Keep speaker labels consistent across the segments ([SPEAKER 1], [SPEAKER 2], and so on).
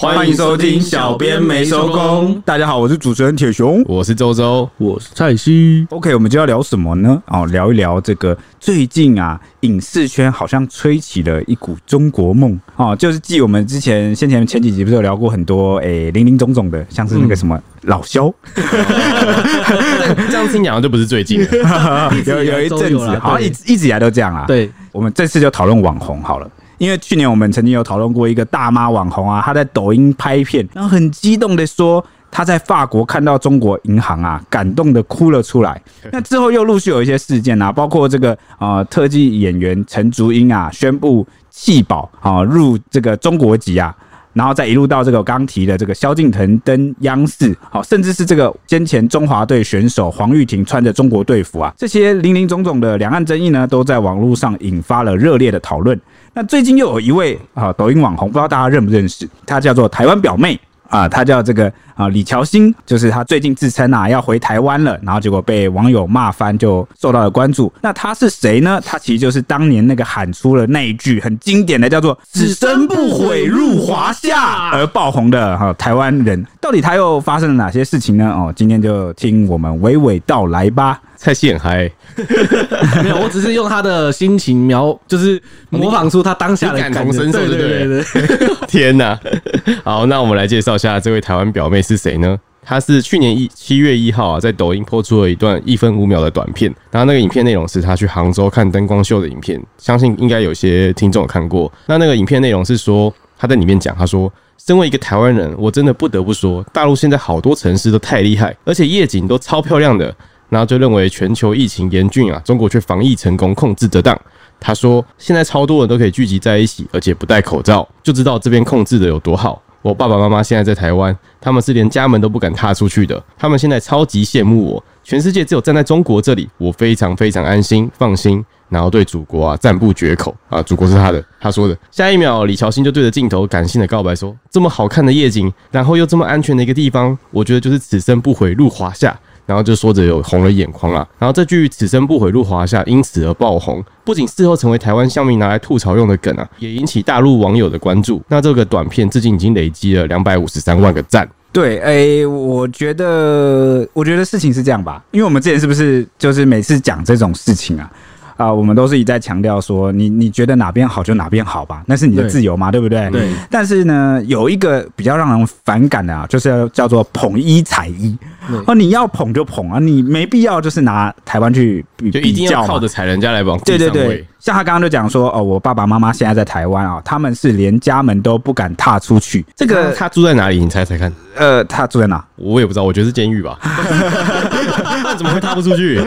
[SPEAKER 1] 欢迎收听小编没收工。大家好，我是主持人铁雄，
[SPEAKER 2] 我是周周，
[SPEAKER 3] 我是蔡西。
[SPEAKER 1] OK，我们就要聊什么呢？哦，聊一聊这个最近啊，影视圈好像吹起了一股中国梦哦，就是继我们之前先前前几集不是有聊过很多诶林林总总的，像是那个什么、嗯、老萧，
[SPEAKER 2] 这样听讲就不是最近，
[SPEAKER 1] 有有一阵子好像 一直一直以来都这样啊。
[SPEAKER 3] 对，
[SPEAKER 1] 我们这次就讨论网红好了。因为去年我们曾经有讨论过一个大妈网红啊，她在抖音拍片，然后很激动的说她在法国看到中国银行啊，感动的哭了出来。那之后又陆续有一些事件啊，包括这个呃特技演员陈竹英啊宣布弃保啊入这个中国籍啊。然后再一路到这个刚提的这个萧敬腾登央视，好，甚至是这个先前中华队选手黄玉婷穿着中国队服啊，这些林林总总的两岸争议呢，都在网络上引发了热烈的讨论。那最近又有一位啊抖音网红，不知道大家认不认识，她叫做台湾表妹。啊，他叫这个啊李乔欣，就是他最近自称啊要回台湾了，然后结果被网友骂翻，就受到了关注。那他是谁呢？他其实就是当年那个喊出了那一句很经典的叫做“此生不悔入华夏”而爆红的哈台湾人。到底他又发生了哪些事情呢？哦，今天就听我们娓娓道来吧。
[SPEAKER 2] 蔡西很嗨，
[SPEAKER 3] 没有，我只是用他的心情描，就是模仿出他当下的感同身受，对对对对。
[SPEAKER 2] 天哪！好，那我们来介绍一下这位台湾表妹是谁呢？他是去年一七月一号啊，在抖音播出了一段一分五秒的短片，然后那个影片内容是他去杭州看灯光秀的影片，相信应该有些听众看过。那那个影片内容是说，他在里面讲，他说：“身为一个台湾人，我真的不得不说，大陆现在好多城市都太厉害，而且夜景都超漂亮的。”然后就认为全球疫情严峻啊，中国却防疫成功，控制得当。他说，现在超多人都可以聚集在一起，而且不戴口罩，就知道这边控制的有多好。我爸爸妈妈现在在台湾，他们是连家门都不敢踏出去的，他们现在超级羡慕我。全世界只有站在中国这里，我非常非常安心放心，然后对祖国啊赞不绝口啊，祖国是他的，他说的。下一秒，李乔欣就对着镜头感性的告白说：“这么好看的夜景，然后又这么安全的一个地方，我觉得就是此生不悔入华夏。”然后就说着有红了眼眶啊，然后这句“此生不悔入华夏”因此而爆红，不仅事后成为台湾乡民拿来吐槽用的梗啊，也引起大陆网友的关注。那这个短片至今已经累积了两百五十三万个赞。
[SPEAKER 1] 对，哎，我觉得，我觉得事情是这样吧，因为我们之前是不是就是每次讲这种事情啊？啊、呃，我们都是一再强调说，你你觉得哪边好就哪边好吧，那是你的自由嘛，对，对不对？
[SPEAKER 3] 对。
[SPEAKER 1] 但是呢，有一个比较让人反感的啊，就是要叫做捧一踩一。哦，你要捧就捧啊，你没必要就是拿台湾去比较，就一定要
[SPEAKER 2] 靠着踩人家来捧。
[SPEAKER 1] 对对对，像他刚刚就讲说，哦，我爸爸妈妈现在在台湾啊，他们是连家门都不敢踏出去。这个
[SPEAKER 2] 他住在哪里？你猜猜看。
[SPEAKER 1] 呃，他住在哪？
[SPEAKER 2] 我也不知道，我觉得是监狱吧。那怎么会踏不出去？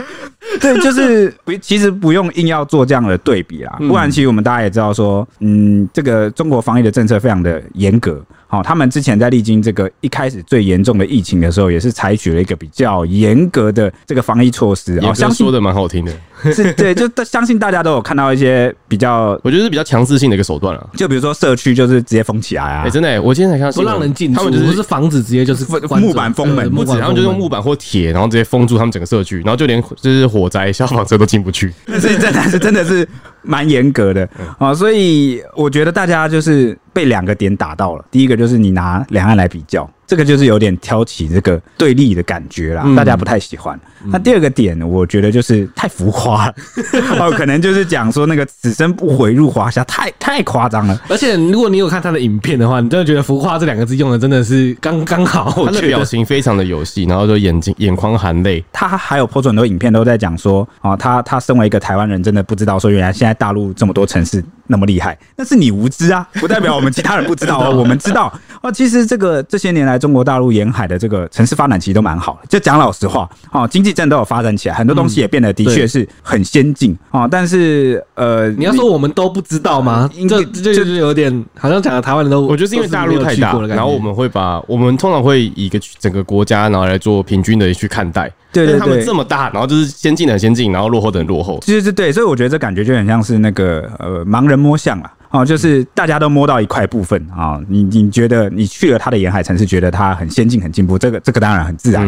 [SPEAKER 1] 对，就是不，其实不用硬要做这样的对比啦。不然，其实我们大家也知道说，嗯，这个中国防疫的政策非常的严格。好，他们之前在历经这个一开始最严重的疫情的时候，也是采取了一个比较严格的这个防疫措施。
[SPEAKER 2] 也相说的蛮好听的，
[SPEAKER 1] 是对，就 相信大家都有看到一些比较，
[SPEAKER 2] 我觉得是比较强制性的一个手段了。
[SPEAKER 1] 就比如说社区就是直接封起来啊，
[SPEAKER 2] 哎，真的，我今天才看到，
[SPEAKER 3] 不让人进，
[SPEAKER 1] 他们就是
[SPEAKER 3] 房子直接就是
[SPEAKER 1] 木板封门，
[SPEAKER 2] 不止，他们就用木板或铁，然后直接封住他们整个社区，然后就连就是火灾消防车都进不去。
[SPEAKER 1] 所以真的是真的是蛮严格的啊，所以我觉得大家就是。被两个点打到了。第一个就是你拿两岸来比较，这个就是有点挑起这个对立的感觉啦，大家不太喜欢。那第二个点，我觉得就是太浮夸了，哦，可能就是讲说那个此生不悔入华夏，太太夸张了。
[SPEAKER 3] 而且如果你有看他的影片的话，你真的觉得“浮夸”这两个字用的真的是刚刚好。
[SPEAKER 2] 他的表情非常的有戏，然后就眼睛眼眶含泪。
[SPEAKER 1] 他还有出很多影片都在讲说，啊，他他身为一个台湾人，真的不知道说原来现在大陆这么多城市那么厉害，那是你无知啊，不代表我们其他人不知道啊，我们知道哦。其实这个这些年来，中国大陆沿海的这个城市发展其实都蛮好的。就讲老实话，哦，经济。真都有发展起来，很多东西也变得的确是很先进啊。但是呃，
[SPEAKER 3] 你要说我们都不知道吗？这这就是有点好像讲的台湾人都，
[SPEAKER 2] 我觉得是因为大陆太大，然后我们会把我们通常会以一个整个国家然后来做平均的去看待。对对对，他们这么大，然后就是先进的很先进，然后落后的很落后。
[SPEAKER 1] 其实是对，所以我觉得这感觉就很像是那个呃盲人摸象啊。哦，就是大家都摸到一块部分啊。你你觉得你去了他的沿海城市，觉得它很先进很进步，这个这个当然很自然。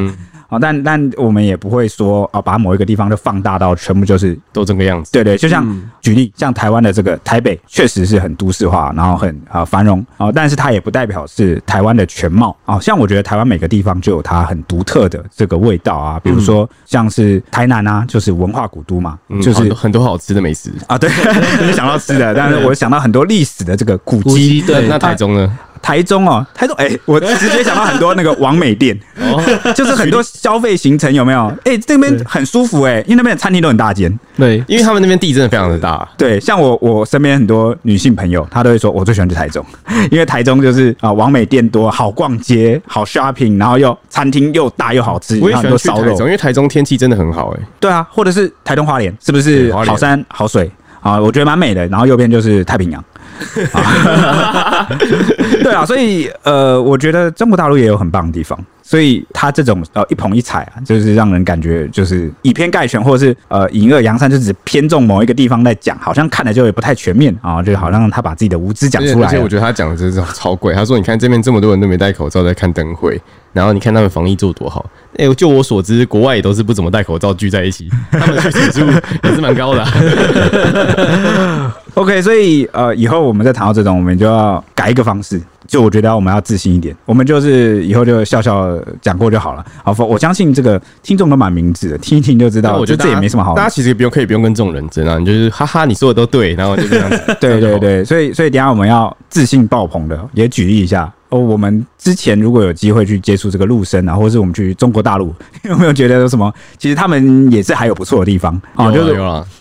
[SPEAKER 1] 啊，但但我们也不会说啊，把某一个地方就放大到全部就是
[SPEAKER 2] 都这个样子。
[SPEAKER 1] 对对，就像举例，像台湾的这个台北，确实是很都市化，然后很啊繁荣啊，但是它也不代表是台湾的全貌啊。像我觉得台湾每个地方就有它很独特的这个味道啊，比如说像是台南啊，就是文化古都嘛，就是
[SPEAKER 2] 很多好吃的美食
[SPEAKER 1] 啊。对，没 想到吃的，但是我想到很多历史的这个古迹。
[SPEAKER 2] 对，那台中呢？
[SPEAKER 1] 台中哦，台中哎、欸，我直接想到很多那个王美店，哦，就是很多消费行程有没有？哎、欸，这边很舒服哎、欸，因为那边的餐厅都很大间，
[SPEAKER 2] 对，因为他们那边地真的非常的大。
[SPEAKER 1] 对，像我我身边很多女性朋友，她都会说，我最喜欢去台中，因为台中就是啊，王美店多，好逛街，好 shopping，然后又餐厅又大又好吃，
[SPEAKER 2] 我也喜欢去台中，因为台中天气真的很好哎、欸。
[SPEAKER 1] 对啊，或者是台东花莲，是不是好山好水啊？我觉得蛮美的，然后右边就是太平洋。对啊，所以呃，我觉得中国大陆也有很棒的地方，所以他这种呃一捧一踩啊，就是让人感觉就是以偏概全，或者是呃以恶扬善，就只偏重某一个地方在讲，好像看的就也不太全面啊，就好像他把自己的无知讲出来。
[SPEAKER 2] 而且我觉得他讲的这种超贵，他说你看这边这么多人都没戴口罩在看灯会，然后你看他们防疫做多好。哎，就我所知，国外也都是不怎么戴口罩聚在一起，他们的指数也是蛮高的啊。
[SPEAKER 1] OK，所以呃，以后我们再谈到这种，我们就要改一个方式。就我觉得我们要自信一点，我们就是以后就笑笑讲过就好了。好，我相信这个听众都蛮明智的，听一听就知道。我觉得这也没什么好。
[SPEAKER 2] 大家其实不用，可以不用跟这种人争啊，你就是哈哈，你说的都对，然后就这样子。
[SPEAKER 1] 对对对，所以所以等一下我们要自信爆棚的，也举例一下。哦，我们之前如果有机会去接触这个陆生啊，或者是我们去中国大陆，有没有觉得有什么？其实他们也是还有不错的地方啊，就是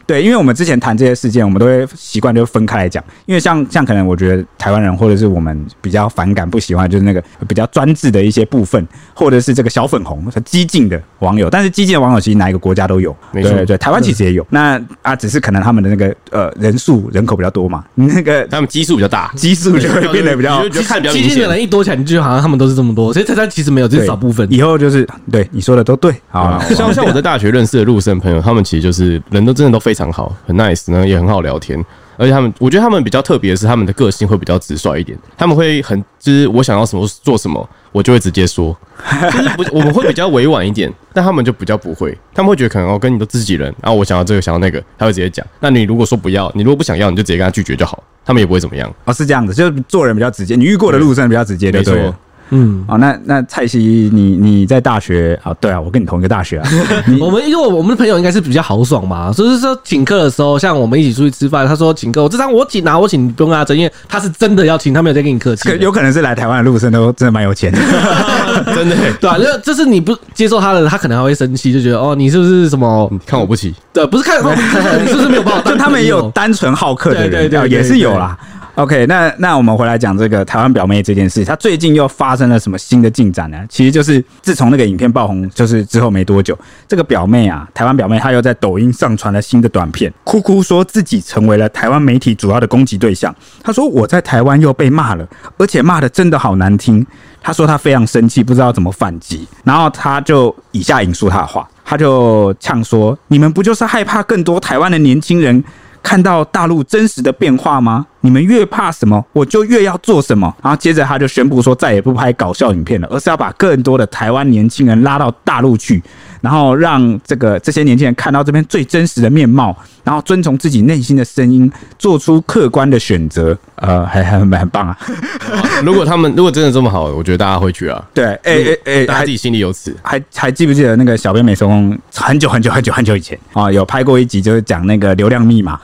[SPEAKER 1] 对，因为我们之前谈这些事件，我们都会习惯就分开来讲。因为像像可能我觉得台湾人或者是我们比较反感不喜欢，就是那个比较专制的一些部分，或者是这个小粉红、激进的网友。但是激进的网友其实哪一个国家都有，没错，对对，台湾其实也有。那啊，只是可能他们的那个呃人数人口比较多嘛，那个
[SPEAKER 2] 他们基数比较大，
[SPEAKER 1] 基数就会变得比较
[SPEAKER 3] 就看比较明显。一多起来，你就好像他们都是这么多，所以台湾其实没有，这是少部分。
[SPEAKER 1] 以后就是对你说的都对啊。
[SPEAKER 2] 像像我在大学认识的陆生朋友，他们其实就是人都真的都非常好，很 nice 呢，也很好聊天。而且他们，我觉得他们比较特别的是，他们的个性会比较直率一点。他们会很就是我想要什么做什么，我就会直接说。就是不，我们会比较委婉一点，但他们就比较不会。他们会觉得可能我跟你都自己人，然后我想要这个，想要那个，他会直接讲。那你如果说不要，你如果不想要，你就直接跟他拒绝就好，他们也不会怎么样。
[SPEAKER 1] 哦，是这样子，就是做人比较直接。你遇过的路生比较直接，没错。嗯，好，那那蔡西，你你在大学啊？对啊，我跟你同一个大学啊。
[SPEAKER 3] 我们因为我们的朋友应该是比较豪爽嘛，所以说请客的时候，像我们一起出去吃饭，他说请客，我这张我请啊，我请，你不用跟他争，因为他是真的要请，他没有在跟你客气。
[SPEAKER 1] 有可能是来台湾的陆生都真的蛮有钱的，
[SPEAKER 3] 真的对啊，这这是你不接受他的，他可能还会生气，就觉得哦，你是不是什么
[SPEAKER 2] 看我不起？
[SPEAKER 3] 对，不是看 我，你是不是没有把我？
[SPEAKER 1] 就他们也有单纯好客的人，对对对，也是有啦。OK，那那我们回来讲这个台湾表妹这件事，她最近又发生了什么新的进展呢？其实就是自从那个影片爆红，就是之后没多久，这个表妹啊，台湾表妹她又在抖音上传了新的短片，哭哭说自己成为了台湾媒体主要的攻击对象。她说我在台湾又被骂了，而且骂得真的好难听。她说她非常生气，不知道怎么反击。然后她就以下引述她的话，她就呛说：“你们不就是害怕更多台湾的年轻人看到大陆真实的变化吗？”你们越怕什么，我就越要做什么。然后接着他就宣布说，再也不拍搞笑影片了，而是要把更多的台湾年轻人拉到大陆去，然后让这个这些年轻人看到这边最真实的面貌，然后遵从自己内心的声音，做出客观的选择。呃，还还很很棒啊！
[SPEAKER 2] 如果他们如果真的这么好，我觉得大家会去啊。
[SPEAKER 1] 对，哎哎哎，
[SPEAKER 2] 大家自己心里有词。
[SPEAKER 1] 还还记不记得那个小编美松很久很久很久很久以前啊，有拍过一集，就是讲那个流量密码，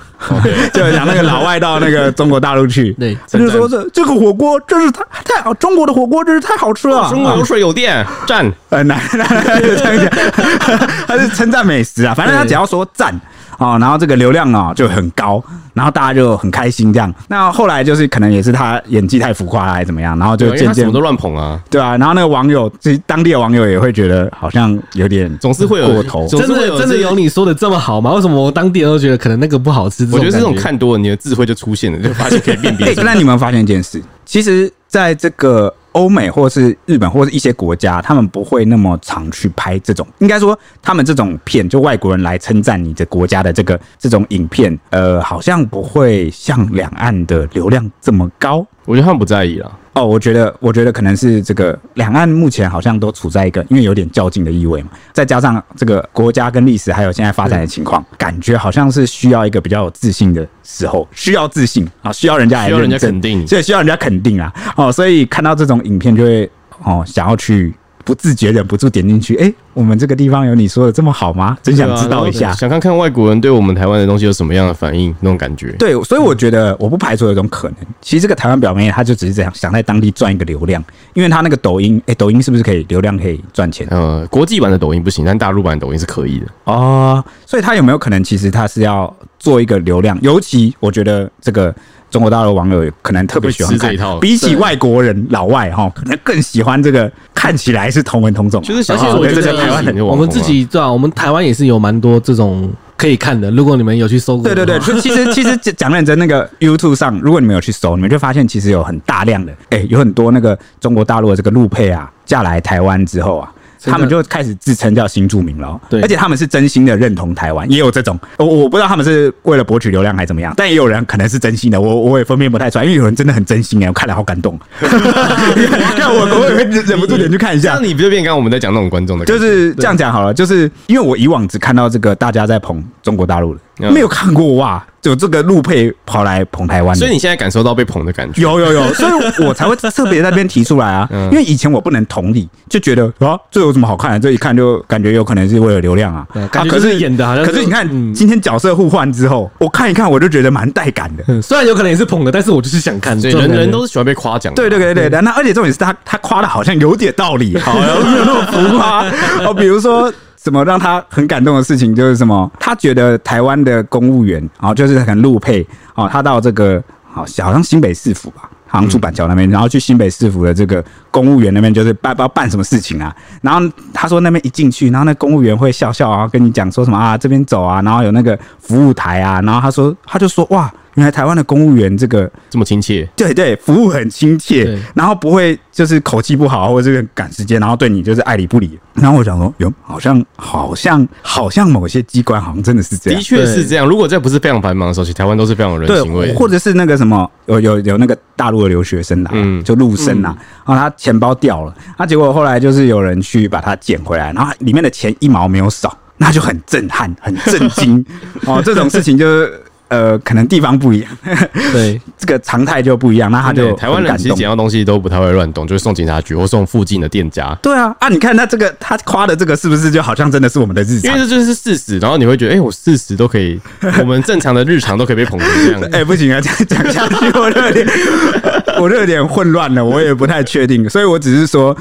[SPEAKER 1] 就是讲那个老外到那个中。中国大陆去，对，他就说这这个火锅真是太太好，中国的火锅真是太好吃了。
[SPEAKER 2] 中国有水有电，赞！
[SPEAKER 1] 呃，来来来，就这样讲，他是称赞美食啊，反正他只要说赞。哦，然后这个流量啊就很高，然后大家就很开心这样。那后来就是可能也是他演技太浮夸还是怎么样，然后就渐渐
[SPEAKER 2] 什么都乱捧啊，
[SPEAKER 1] 对啊。然后那个网友，其实当地的网友也会觉得好像有点
[SPEAKER 2] 总是会有过头，
[SPEAKER 3] 真的真的有你说的这么好吗？为什么我当地人都觉得可能那个不好吃？
[SPEAKER 2] 我觉得这种看多了，你的智慧就出现了，就发现可以辨别。
[SPEAKER 1] 那你们发现一件事，其实在这个。欧美或是日本或是一些国家，他们不会那么常去拍这种。应该说，他们这种片，就外国人来称赞你的国家的这个这种影片，呃，好像不会像两岸的流量这么高。
[SPEAKER 2] 我觉得他不在意了。
[SPEAKER 1] 哦，我觉得，我觉得可能是这个两岸目前好像都处在一个，因为有点较劲的意味嘛，再加上这个国家跟历史还有现在发展的情况，感觉好像是需要一个比较有自信的时候，需要自信啊，需要人家来认证，
[SPEAKER 2] 需要人家肯定，
[SPEAKER 1] 所以需要人家肯定啊，哦，所以看到这种影片就会哦想要去。不自觉忍不住点进去，哎、欸，我们这个地方有你说的这么好吗？真想知道一下，
[SPEAKER 2] 啊、想看看外国人对我们台湾的东西有什么样的反应，那种感觉。
[SPEAKER 1] 对，所以我觉得我不排除有一种可能，其实这个台湾表妹她就只是这样想在当地赚一个流量，因为她那个抖音，哎、欸，抖音是不是可以流量可以赚钱？
[SPEAKER 2] 呃，国际版的抖音不行，但大陆版的抖音是可以的
[SPEAKER 1] 哦。所以她有没有可能，其实她是要做一个流量？尤其我觉得这个。中国大陆网友可能特别喜欢这一套，比起外国人老外哈，可能更喜欢这个看起来是同文同种。
[SPEAKER 3] 就是，而且我觉得台湾人，我们自己知道，我们台湾也是有蛮多这种可以看的。如果你们有去搜，
[SPEAKER 1] 对对对，其实其实讲认真，那个 YouTube 上，如果你们有去搜，你们就发现其实有很大量的，哎，有很多那个中国大陆的这个路配啊，嫁来台湾之后啊。他们就开始自称叫新住民了，对，而且他们是真心的认同台湾，也有这种，我我不知道他们是为了博取流量还是怎么样，但也有人可能是真心的，我我也分辨不太出来，因为有人真的很真心哎，我看了好感动，看我我也会忍不住点去看一下。
[SPEAKER 2] 那你不就变刚刚我们在讲那种观众的，
[SPEAKER 1] 就是这样讲好了，就是因为我以往只看到这个大家在捧中国大陆的。没有看过哇，就这个陆配跑来捧台湾，
[SPEAKER 2] 所以你现在感受到被捧的感觉？
[SPEAKER 1] 有有有，所以我才会特别在那边提出来啊。因为以前我不能同理，就觉得啊，这有什么好看的？这一看就感觉有可能是为了流量啊。
[SPEAKER 3] 啊，可是演的好像，
[SPEAKER 1] 可是你看今天角色互换之后，我看一看，我就觉得蛮带感的。
[SPEAKER 3] 虽然有可能也是捧的，但是我就是想看。
[SPEAKER 2] 对，人人都是喜欢被夸奖。
[SPEAKER 1] 对对对对，那而且重点是他他夸的好像有点道理，好，没有那么浮夸 哦。比如说。什么让他很感动的事情，就是什么？他觉得台湾的公务员，啊，就是很陆配，哦，他到这个好，好像新北市府吧，好像住板桥那边，然后去新北市府的这个公务员那边，就是办不知道办什么事情啊。然后他说那边一进去，然后那公务员会笑笑啊，跟你讲说什么啊，这边走啊，然后有那个服务台啊，然后他说他就说哇。原来台湾的公务员这个
[SPEAKER 2] 这么亲切，
[SPEAKER 1] 对对，服务很亲切，然后不会就是口气不好或者这个赶时间，然后对你就是爱理不理。然后我想说，哟，好像好像好像某些机关好像真的是这样，
[SPEAKER 2] 的确是这样。如果这不是非常繁忙的时候，其实台湾都是非常有人情味，
[SPEAKER 1] 或者是那个什么有有有那个大陆的留学生啦，嗯，就陆生啦，然后他钱包掉了，他结果后来就是有人去把它捡回来，然后里面的钱一毛没有少，那就很震撼，很震惊。哦，这种事情就是。呃，可能地方不一样，对，这个常态就不一样。那他就
[SPEAKER 2] 台湾人其实捡到东西都不太会乱动，就是送警察局或送附近的店家。
[SPEAKER 1] 对啊，啊，你看他这个他夸的这个是不是就好像真的是我们的日常？
[SPEAKER 2] 因为这就是事实，然后你会觉得，哎、欸，我事实都可以，我们正常的日常都可以被捧成这样。哎、
[SPEAKER 1] 欸，不行啊，这样讲下去我就有点，我就有点混乱了，我也不太确定。所以我只是说，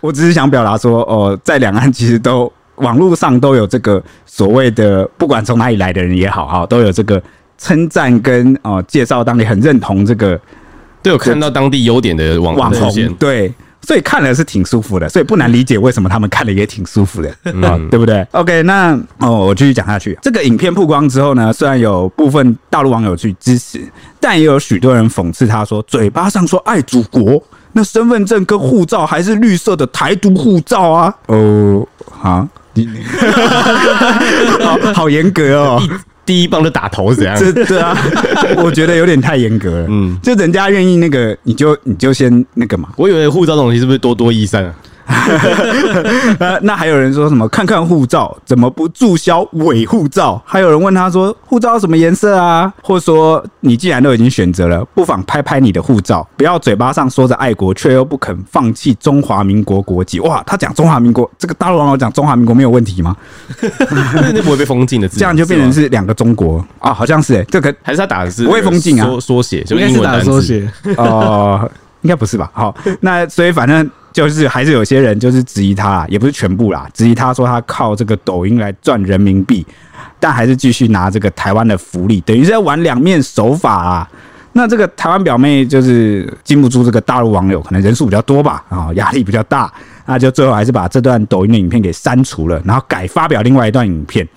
[SPEAKER 1] 我只是想表达说，哦、呃，在两岸其实都网络上都有这个所谓的，不管从哪里来的人也好，哈，都有这个。称赞跟哦、呃、介绍当地很认同这个，
[SPEAKER 2] 都有看到当地优点的网
[SPEAKER 1] 网红，对，所以看了是挺舒服的，所以不难理解为什么他们看了也挺舒服的，嗯、哦，对不对？OK，那哦，我继续讲下去。这个影片曝光之后呢，虽然有部分大陆网友去支持，但也有许多人讽刺他说，嘴巴上说爱祖国，那身份证跟护照还是绿色的台独护照啊？哦，好，好好严格哦。
[SPEAKER 2] 第一棒就打头是这样，
[SPEAKER 1] 对啊，我觉得有点太严格了。嗯，就人家愿意那个，你就你就先那个嘛。
[SPEAKER 2] 我以为护照这种东西是不是多多益善啊？
[SPEAKER 1] 呃，那还有人说什么？看看护照怎么不注销伪护照？还有人问他说：“护照什么颜色啊？”或者说：“你既然都已经选择了，不妨拍拍你的护照，不要嘴巴上说着爱国，却又不肯放弃中华民国国籍。”哇，他讲中华民国，这个大陆网友讲中华民国没有问题吗？
[SPEAKER 2] 那不会被封禁的字，
[SPEAKER 1] 这样就变成是两个中国啊？好像是哎，这个
[SPEAKER 2] 还是他打的是
[SPEAKER 1] 不会封禁啊？
[SPEAKER 2] 缩缩写就英文单词
[SPEAKER 1] 哦，应该不是吧？好，那所以反正。就是还是有些人就是质疑他，也不是全部啦，质疑他说他靠这个抖音来赚人民币，但还是继续拿这个台湾的福利，等于是在玩两面手法啊。那这个台湾表妹就是经不住这个大陆网友，可能人数比较多吧，啊，压力比较大，那就最后还是把这段抖音的影片给删除了，然后改发表另外一段影片。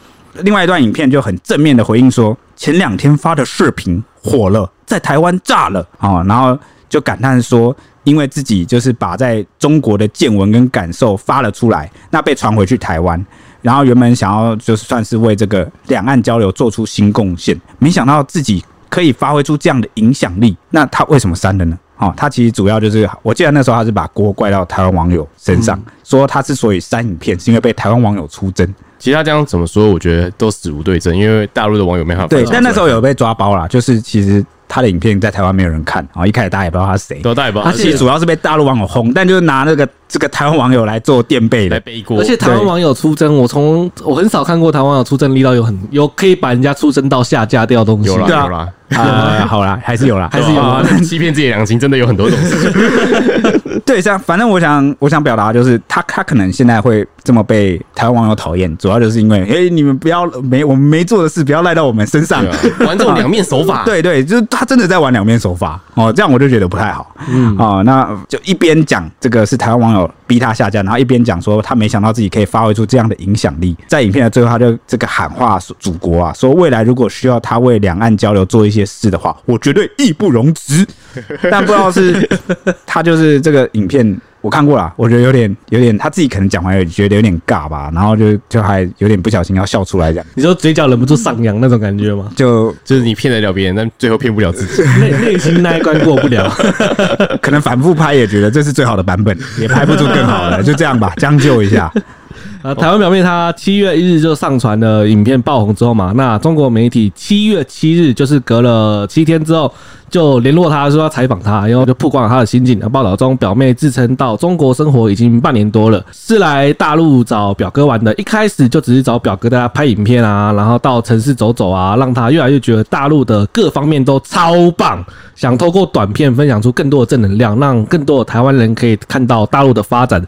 [SPEAKER 1] 另外一段影片就很正面的回应说，前两天发的视频火了，在台湾炸了啊，然后就感叹说。因为自己就是把在中国的见闻跟感受发了出来，那被传回去台湾，然后原本想要就是算是为这个两岸交流做出新贡献，没想到自己可以发挥出这样的影响力，那他为什么删了呢？哦，他其实主要就是，我记得那时候他是把锅怪到台湾网友身上，嗯、说他之所以删影片，是因为被台湾网友出征。
[SPEAKER 2] 其实他这样怎么说，我觉得都死无对证，因为大陆的网友没办法。
[SPEAKER 1] 对，但那时候有被抓包啦，就是其实。他的影片在台湾没有人看啊，一开始大家也不知道他是谁，
[SPEAKER 2] 都大家不知道。
[SPEAKER 1] 他其实主要是被大陆网友轰，但就是拿那个这个台湾网友来做垫背的，
[SPEAKER 2] 来背锅。
[SPEAKER 3] 而且台湾网友出征，我从我很少看过台湾网友出征力道有很有可以把人家出征到下架掉东西。
[SPEAKER 2] 有啦有啦，
[SPEAKER 1] 啊，好啦，还是有啦，
[SPEAKER 3] 还是有啦。
[SPEAKER 2] 欺骗自己良心，真的有很多种事
[SPEAKER 1] 情。对，这样反正我想我想表达就是，他他可能现在会这么被台湾网友讨厌，主要就是因为，哎，你们不要没我们没做的事，不要赖到我们身上，
[SPEAKER 2] 玩这种两面手法。
[SPEAKER 1] 对对，就是他真的在玩两面手法哦，这样我就觉得不太好。嗯啊，那就一边讲这个是台湾网友逼他下架，然后一边讲说他没想到自己可以发挥出这样的影响力。在影片的最后，他就这个喊话祖国啊，说未来如果需要他为两岸交流做一些事的话，我绝对义不容辞。但不知道是他就是这个影片。我看过了，我觉得有点有点，他自己可能讲完也觉得有点尬吧，然后就就还有点不小心要笑出来这样。
[SPEAKER 3] 你说嘴角忍不住上扬那种感觉吗？
[SPEAKER 1] 就
[SPEAKER 2] 就是你骗得了别人，但最后骗不了自己，
[SPEAKER 3] 内内心那一关过不了。
[SPEAKER 1] 可能反复拍也觉得这是最好的版本，也拍不出更好的，就这样吧，将就一下。
[SPEAKER 3] 啊，台湾表妹她七月一日就上传了影片爆红之后嘛，那中国媒体七月七日就是隔了七天之后就联络他说要采访他，然后就曝光了他的心境。报道中，表妹自称到中国生活已经半年多了，是来大陆找表哥玩的。一开始就只是找表哥大家拍影片啊，然后到城市走走啊，让他越来越觉得大陆的各方面都超棒，想透过短片分享出更多的正能量，让更多的台湾人可以看到大陆的发展。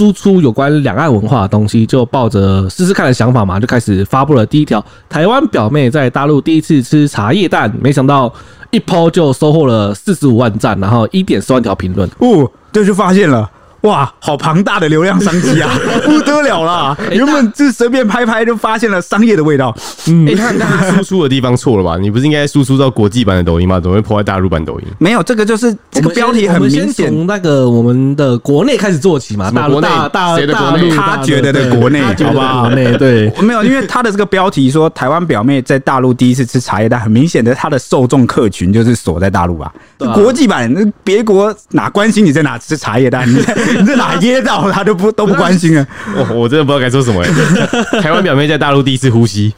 [SPEAKER 3] 输出有关两岸文化的东西，就抱着试试看的想法嘛，就开始发布了第一条台湾表妹在大陆第一次吃茶叶蛋，没想到一抛就收获了四十五万赞，然后一点四万条评论，
[SPEAKER 1] 哦，这就发现了。哇，好庞大的流量商机啊，不得了啦！原本就随便拍拍就发现了商业的味道。
[SPEAKER 2] 嗯，你看，他输出的地方错了吧？你不是应该输出到国际版的抖音吗？怎么会破坏大陆版抖音？
[SPEAKER 1] 没有，这个就是这个标题很明显。
[SPEAKER 3] 从那个我们的国内开始做起嘛，大陆大大
[SPEAKER 2] 谁的国内？
[SPEAKER 1] 他觉得的国内，好吧？
[SPEAKER 3] 国内对，
[SPEAKER 1] 没有，因为他的这个标题说台湾表妹在大陆第一次吃茶叶蛋，很明显的，他的受众客群就是锁在大陆啊。国际版那别国哪关心你在哪吃茶叶蛋？你在 你在哪噎到？他都不都不关心啊！
[SPEAKER 2] 我我真的不知道该说什么哎。台湾表妹在大陆第一次呼吸，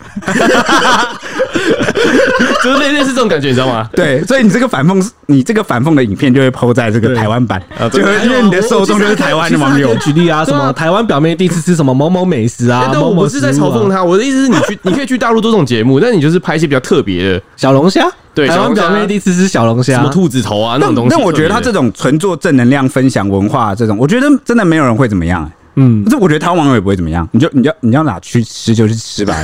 [SPEAKER 2] 就是类似这种感觉，你知道吗？
[SPEAKER 1] 对，所以你这个反讽，你这个反讽的影片就会 PO 在这个台湾版，就因为你的受众就是台湾的网友。
[SPEAKER 3] 举例啊，什么台湾表妹第一次吃什么某某美食啊？
[SPEAKER 2] 但我是在嘲讽他。我的意思是你去，你可以去大陆做这种节目，但你就是拍一些比较特别的
[SPEAKER 3] 小龙虾。
[SPEAKER 2] 对，
[SPEAKER 3] 台湾表妹第一次吃小龙虾，
[SPEAKER 2] 什么兔子头啊那种东西。
[SPEAKER 1] 但我觉得他这种纯做正能量、分享文化这种，我觉得真的没有人会怎么样。嗯，这我觉得台湾网友也不会怎么样。你就你要你要哪去吃就去吃吧，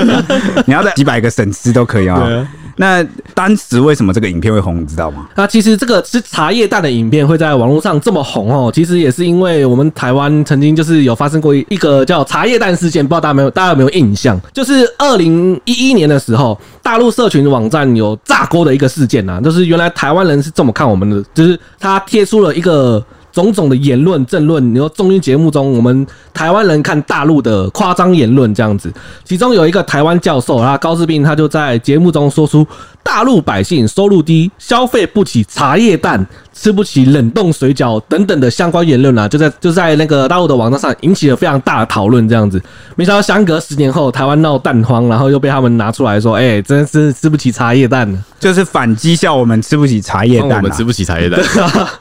[SPEAKER 1] 你要在几百个省吃都可以啊。那当时为什么这个影片会红，你知道吗？
[SPEAKER 3] 那其实这个吃茶叶蛋的影片会在网络上这么红哦，其实也是因为我们台湾曾经就是有发生过一个叫茶叶蛋事件，不知道大家没有大家有没有印象？就是二零一一年的时候，大陆社群网站有炸锅的一个事件呐，就是原来台湾人是这么看我们的，就是他贴出了一个。种种的言论、政论，你说综艺节目中，我们台湾人看大陆的夸张言论这样子，其中有一个台湾教授啊，高志斌，他就在节目中说出大陆百姓收入低，消费不起茶叶蛋。吃不起冷冻水饺等等的相关言论啊，就在就在那个大陆的网站上引起了非常大的讨论。这样子，没想到相隔十年后，台湾闹蛋荒，然后又被他们拿出来说：“哎、欸，真是吃不起茶叶蛋。”
[SPEAKER 1] 就是反讥笑我们吃不起茶叶蛋、啊，
[SPEAKER 2] 我们吃不起茶叶蛋。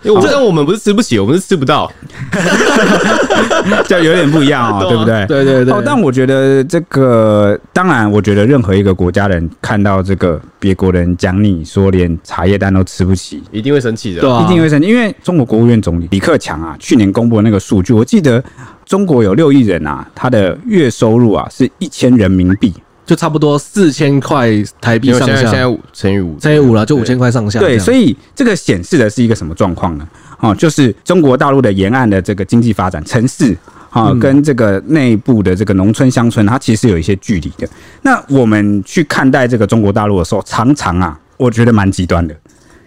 [SPEAKER 2] 因为我觉得我们不是吃不起，我们是吃不到，
[SPEAKER 1] 就有点不一样 啊、喔，对不对？
[SPEAKER 3] 对对对。
[SPEAKER 1] 哦，但我觉得这个，当然，我觉得任何一个国家人看到这个别国人讲你说连茶叶蛋都吃不起，
[SPEAKER 2] 一定会生气的。
[SPEAKER 3] 对啊。
[SPEAKER 1] 一定会生气，因为中国国务院总理李克强啊，去年公布的那个数据，我记得中国有六亿人啊，他的月收入啊是一千人民币，
[SPEAKER 3] 就差不多四千块台币上下。
[SPEAKER 2] 现在乘以五，
[SPEAKER 3] 乘以五了，就五千块上下。
[SPEAKER 1] 对，所以这个显示的是一个什么状况呢？哦，就是中国大陆的沿岸的这个经济发展，城市啊，跟这个内部的这个农村乡村，它其实有一些距离的。那我们去看待这个中国大陆的时候，常常啊，我觉得蛮极端的，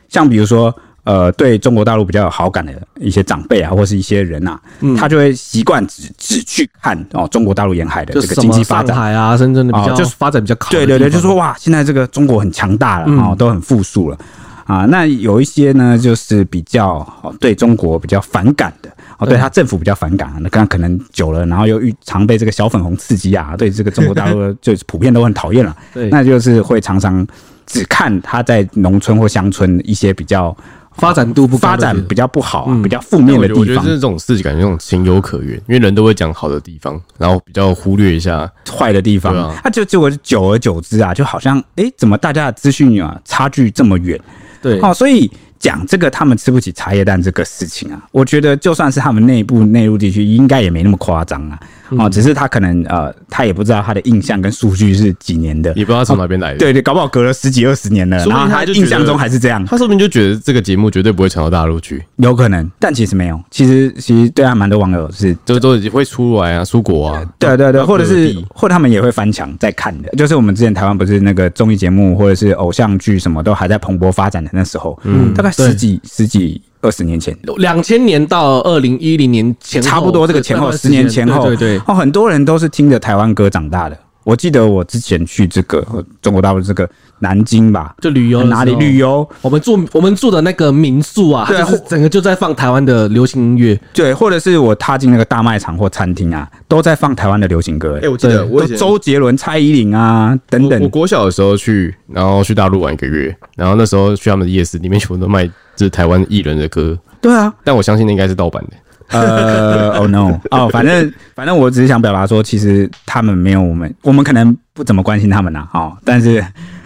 [SPEAKER 1] 像比如说。呃，对中国大陆比较有好感的一些长辈啊，或是一些人啊，嗯、他就会习惯只只去看哦中国大陆沿海的这个经济发展，
[SPEAKER 3] 海啊，深圳的比较、哦、就是发展比较好。
[SPEAKER 1] 对对对，就说哇，现在这个中国很强大了啊、嗯哦，都很富庶了啊，那有一些呢，就是比较对中国比较反感的，哦，对他政府比较反感啊，那刚刚可能久了，然后又遇常被这个小粉红刺激啊，对这个中国大陆 就普遍都很讨厌了，对，那就是会常常只看他在农村或乡村一些比较。
[SPEAKER 3] 发展度不
[SPEAKER 1] 发展比较不好啊，比较负面的地方。
[SPEAKER 2] 我觉得这种事情感觉这种情有可原，因为人都会讲好的地方，然后比较忽略一下
[SPEAKER 1] 坏的地方。啊，就结果久而久之啊，就好像哎，怎么大家的资讯啊差距这么远？
[SPEAKER 3] 对，
[SPEAKER 1] 哦，所以。讲这个他们吃不起茶叶蛋这个事情啊，我觉得就算是他们内部内陆地区，应该也没那么夸张啊。哦，只是他可能呃，他也不知道他的印象跟数据是几年的，
[SPEAKER 2] 也不知道从哪边来的。
[SPEAKER 1] 对对，搞不好隔了十几二十年了，然后他印象中还是这样。
[SPEAKER 2] 他说不定就觉得这个节目绝对不会传到大陆去，
[SPEAKER 1] 有可能，但其实没有。其实其实对他蛮多网友是
[SPEAKER 2] 都都会出来啊，出国啊。
[SPEAKER 1] 对对对，或者是或者他们也会翻墙在看的。就是我们之前台湾不是那个综艺节目或者是偶像剧什么都还在蓬勃发展的那时候，嗯，大概十几十几。二十年前，
[SPEAKER 3] 两千年到二零一零年前，
[SPEAKER 1] 差不多这个前后十年前后，
[SPEAKER 3] 对对对，
[SPEAKER 1] 哦，很多人都是听着台湾歌长大的。我记得我之前去这个中国大陆这个南京吧，
[SPEAKER 3] 就旅游
[SPEAKER 1] 哪里旅游？
[SPEAKER 3] 我们住我们住的那个民宿啊，对，整个就在放台湾的流行音乐，
[SPEAKER 1] 对，或者是我踏进那个大卖场或餐厅啊，都在放台湾的流行歌。
[SPEAKER 2] 哎，我记得我
[SPEAKER 1] 周杰伦、蔡依林啊等等。
[SPEAKER 2] 我国小的时候去，然后去大陆玩一个月，然后那时候去他们的夜市，里面全部都卖就是台湾艺人的歌。
[SPEAKER 1] 对啊，
[SPEAKER 2] 但我相信那应该是盗版的。
[SPEAKER 1] 呃，Oh no，哦，反正反正我只是想表达说，其实他们没有我们，我们可能不怎么关心他们呐，哦，但是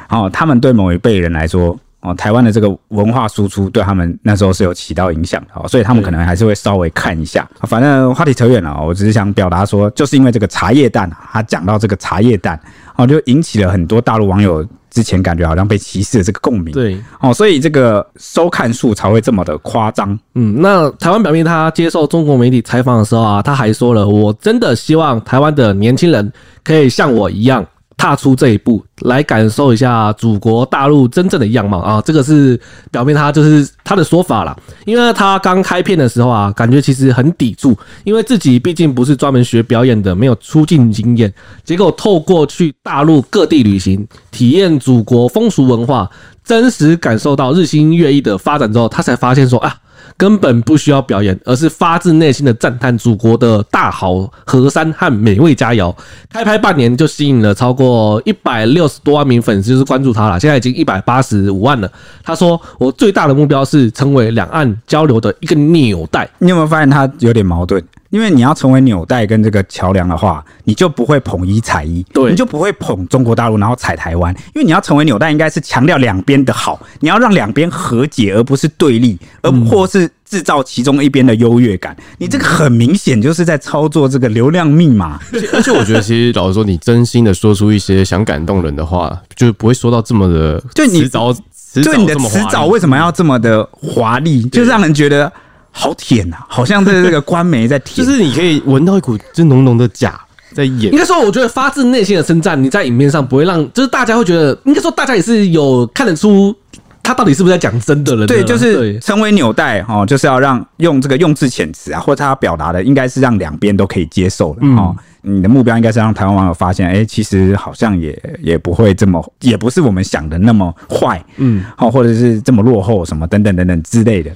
[SPEAKER 1] 哦，他们对某一辈人来说，哦，台湾的这个文化输出对他们那时候是有起到影响的，哦，所以他们可能还是会稍微看一下。反正话题扯远了，我只是想表达说，就是因为这个茶叶蛋，他讲到这个茶叶蛋，哦，就引起了很多大陆网友。之前感觉好像被歧视的这个共鸣，
[SPEAKER 3] 对
[SPEAKER 1] 哦，所以这个收看数才会这么的夸张。
[SPEAKER 3] 嗯，那台湾表妹他接受中国媒体采访的时候啊，他还说了：“我真的希望台湾的年轻人可以像我一样。”踏出这一步来感受一下祖国大陆真正的样貌啊！这个是表面他就是他的说法啦，因为他刚开片的时候啊，感觉其实很抵触，因为自己毕竟不是专门学表演的，没有出镜经验。结果透过去大陆各地旅行，体验祖国风俗文化，真实感受到日新月异的发展之后，他才发现说啊。根本不需要表演，而是发自内心的赞叹祖国的大好河山和美味佳肴。开拍半年就吸引了超过一百六十多万名粉丝，就是关注他了。现在已经一百八十五万了。他说：“我最大的目标是成为两岸交流的一个纽带。”你有没有发现他有点矛盾？因为你要成为纽带跟这个桥梁的话，你就不会捧一踩一，对，你就不会捧中国大陆，然后踩台湾。因为你要成为纽带，应该是强调两边的好，你要让两边和解，而不是对立，而或是制造其中一边的优越感。你这个很明显就是在操作这个流量密码。
[SPEAKER 2] 而且我觉得，其实老实说，你真心的说出一些想感动人的话，就不会说到这么的，
[SPEAKER 1] 就你迟早，就你的迟早为什么要这么的华丽，就让人觉得。好舔呐、啊，好像在这个官媒在舔，
[SPEAKER 2] 就是你可以闻到一股就浓浓的假在演。
[SPEAKER 3] 应该说，我觉得发自内心的称赞，你在影片上不会让，就是大家会觉得，应该说大家也是有看得出他到底是不是在讲真的了。
[SPEAKER 1] 对，就是成为纽带哦，就是要让用这个用字遣词啊，或者他表达的应该是让两边都可以接受的哦。你的目标应该是让台湾网友发现，哎，其实好像也也不会这么，也不是我们想的那么坏，嗯，好，或者是这么落后什么等等等等之类的。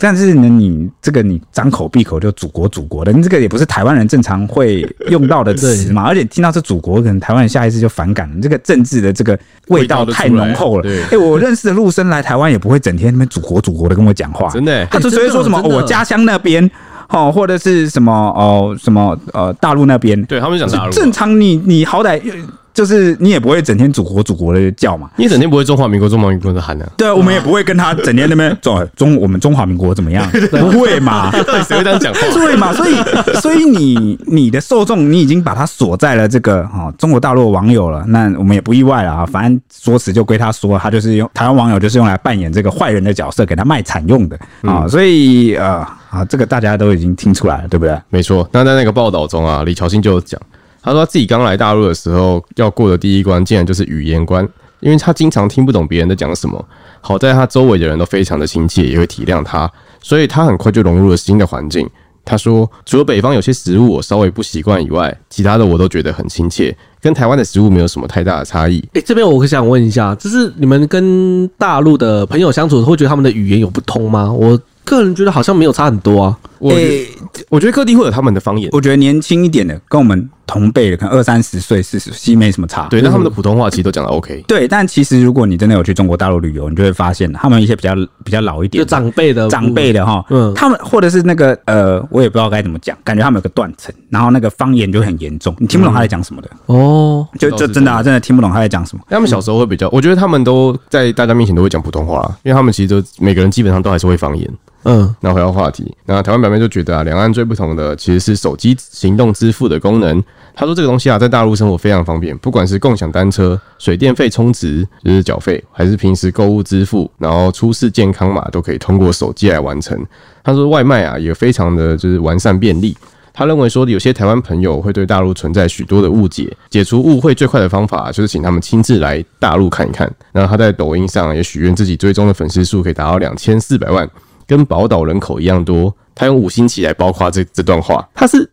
[SPEAKER 1] 但是呢，你这个你张口闭口就祖国祖国的，你这个也不是台湾人正常会用到的词嘛。而且听到这祖国，可能台湾人下意识就反感了。这个政治的这个味道太浓厚了。哎、欸，我认识的陆生来台湾也不会整天那边祖国祖国的跟我讲话，
[SPEAKER 2] 真的。
[SPEAKER 1] 他就只会说什么我家乡那边哦，或者是什么哦什么呃大陆那边，
[SPEAKER 2] 对他们讲大陆
[SPEAKER 1] 正常你，你你好歹。就是你也不会整天祖国祖国的叫嘛，
[SPEAKER 2] 你整天不会中华民国中华民国的喊的，
[SPEAKER 1] 对啊，我们也不会跟他整天那边中中我们中华民国怎么样，不会嘛？
[SPEAKER 2] 谁会这样讲话？
[SPEAKER 1] 对嘛？所以所以你你的受众你已经把他锁在了这个哈中国大陆网友了，那我们也不意外了啊。反正说辞就归他说，他就是用台湾网友就是用来扮演这个坏人的角色，给他卖惨用的啊。所以呃啊，这个大家都已经听出来了，对不对？
[SPEAKER 2] 没错。那在那个报道中啊，李乔欣就讲。他说自己刚来大陆的时候，要过的第一关竟然就是语言关，因为他经常听不懂别人在讲什么。好在他周围的人都非常的亲切，也会体谅他，所以他很快就融入了新的环境。他说，除了北方有些食物我稍微不习惯以外，其他的我都觉得很亲切，跟台湾的食物没有什么太大的差异。
[SPEAKER 3] 哎，这边我想问一下，就是你们跟大陆的朋友相处，会觉得他们的语言有不通吗？我个人觉得好像没有差很多啊。
[SPEAKER 2] 我我觉得各地会有他们的方言。
[SPEAKER 1] 我觉得年轻一点的跟我们。同辈的可能二三十岁、四十，其实没什么差。
[SPEAKER 2] 对，那他们的普通话其实都讲的 OK。
[SPEAKER 1] 对，但其实如果你真的有去中国大陆旅游，你就会发现他们一些比较比较老一点、
[SPEAKER 3] 就长辈的
[SPEAKER 1] 长辈的哈，嗯，他们或者是那个呃，我也不知道该怎么讲，感觉他们有个断层，然后那个方言就很严重，你听不懂他在讲什么的。
[SPEAKER 3] 哦、嗯，
[SPEAKER 1] 就就真的啊，真的听不懂他在讲什么。
[SPEAKER 2] 他们小时候会比较，我觉得他们都在大家面前都会讲普通话，因为他们其实都每个人基本上都还是会方言。嗯，那回到话题，那台湾表妹就觉得啊，两岸最不同的其实是手机行动支付的功能。他说这个东西啊，在大陆生活非常方便，不管是共享单车、水电费充值就是缴费，还是平时购物支付，然后出示健康码都可以通过手机来完成。他说外卖啊也非常的就是完善便利。他认为说有些台湾朋友会对大陆存在许多的误解，解除误会最快的方法就是请他们亲自来大陆看一看。然后他在抖音上也许愿自己追踪的粉丝数可以达到两千四百万，跟宝岛人口一样多。他用五星旗来包括这这段话，他是，